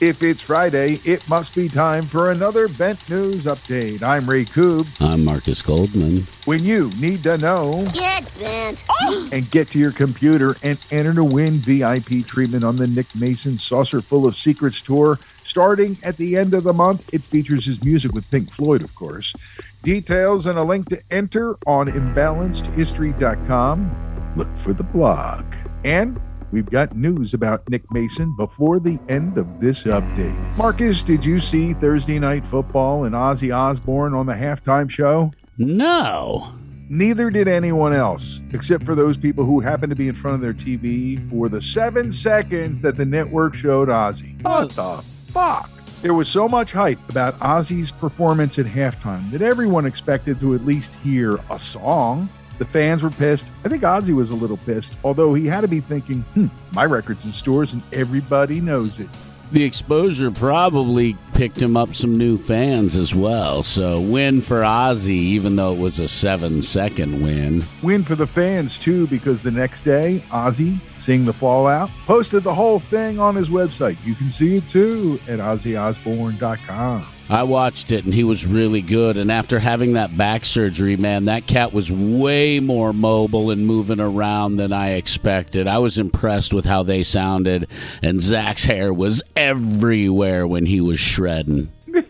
If it's Friday, it must be time for another Bent News update. I'm Ray Coob. I'm Marcus Goldman. When you need to know Get bent. and get to your computer and enter to win VIP treatment on the Nick Mason Saucerful of Secrets tour starting at the end of the month. It features his music with Pink Floyd, of course. Details and a link to enter on imbalancedhistory.com. Look for the blog. And we've got news about Nick Mason before the end of this update. Marcus, did you see Thursday Night Football and Ozzy Osbourne on the halftime show? No. Neither did anyone else, except for those people who happened to be in front of their TV for the seven seconds that the network showed Ozzy. What the fuck? There was so much hype about Ozzy's performance at halftime that everyone expected to at least hear a song. The fans were pissed. I think Ozzy was a little pissed, although he had to be thinking, hmm, my record's in stores and everybody knows it. The exposure probably picked him up some new fans as well. So, win for Ozzy, even though it was a seven second win. Win for the fans, too, because the next day, Ozzy, seeing the fallout, posted the whole thing on his website. You can see it too at ozzyosbourne.com. I watched it and he was really good. And after having that back surgery, man, that cat was way more mobile and moving around than I expected. I was impressed with how they sounded. And Zakk's hair was everywhere when he was shredding.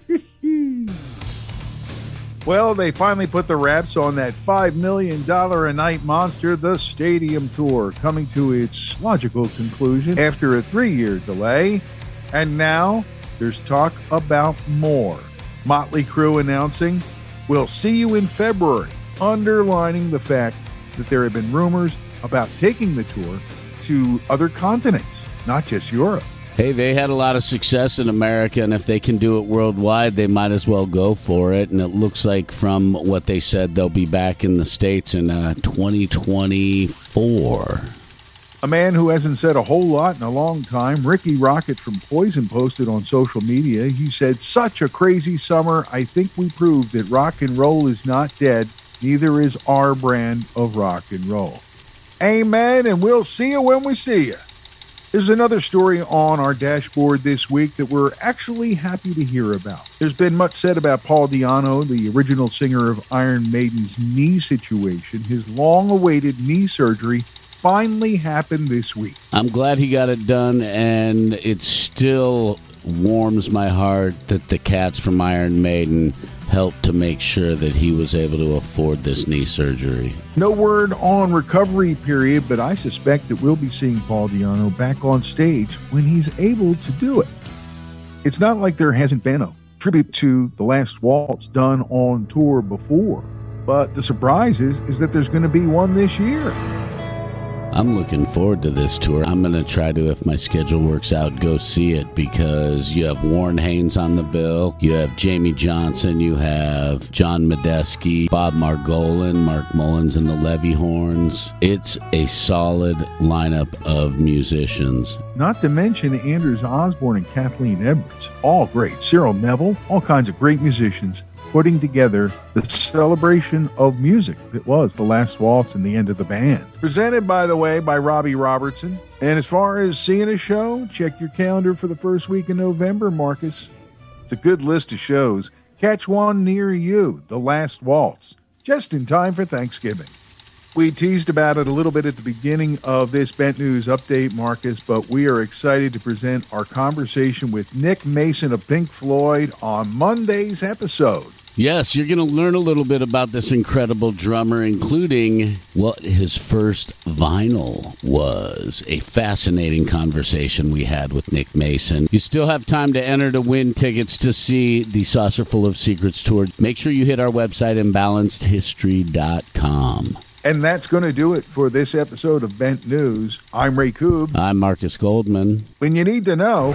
Well, they finally put the wraps on that $5 million a night monster, the Stadium Tour, coming to its logical conclusion after a three year delay. And now there's talk about more. Motley Crue announcing, We'll see you in February, underlining the fact that there have been rumors about taking the tour to other continents, not just Europe. Hey, they had a lot of success in America, and if they can do it worldwide, they might as well go for it. And it looks like, from what they said, they'll be back in the States in uh, 2024. A man who hasn't said a whole lot in a long time, Rikki Rockett from Poison, posted on social media. He said, Such a crazy summer. I think we proved that rock and roll is not dead. Neither is our brand of rock and roll. Amen, and we'll see you when we see you. There's another story on our dashboard this week that we're actually happy to hear about. There's been much said about Paul Di'Anno, the original singer of Iron Maiden's knee situation. His long awaited knee surgery finally happened this week. I'm glad he got it done, and it still warms my heart that the cats from Iron Maiden helped to make sure that he was able to afford this knee surgery. No word on recovery period, but I suspect that we'll be seeing Paul Di'Anno back on stage when he's able to do it. It's not like there hasn't been a tribute to The Last Waltz done on tour before, but the surprise is, is that there's going to be one this year. I'm looking forward to this tour. I'm going to try to, if my schedule works out, go see it because you have Warren Haynes on the bill, you have Jamey Johnson, you have John Medeski, Bob Margolin, Mark Mullins, and the Levee Horns. It's a solid lineup of musicians. Not to mention Anders Osborne and Kathleen Edwards, all great. Cyril Neville, all kinds of great musicians putting together the celebration of music that was the last waltz and the end of the band. Presented, by the way, by Robbie Robertson. And as far as seeing a show, check your calendar for the first week in November, Marcus. It's a good list of shows. Catch one near you, The Last Waltz, just in time for Thanksgiving. We teased about it a little bit at the beginning of this Bent News update, Marcus, but we are excited to present our conversation with Nick Mason of Pink Floyd on Monday's episode. Yes, you're going to learn a little bit about this incredible drummer, including what his first vinyl was. A fascinating conversation we had with Nick Mason. You still have time to enter to win tickets to see the Saucerful of Secrets tour. Make sure you hit our website, imbalancedhistory.com. And that's going to do it for this episode of Bent News. I'm Ray Coob. I'm Marcus Goldman. When you need to know,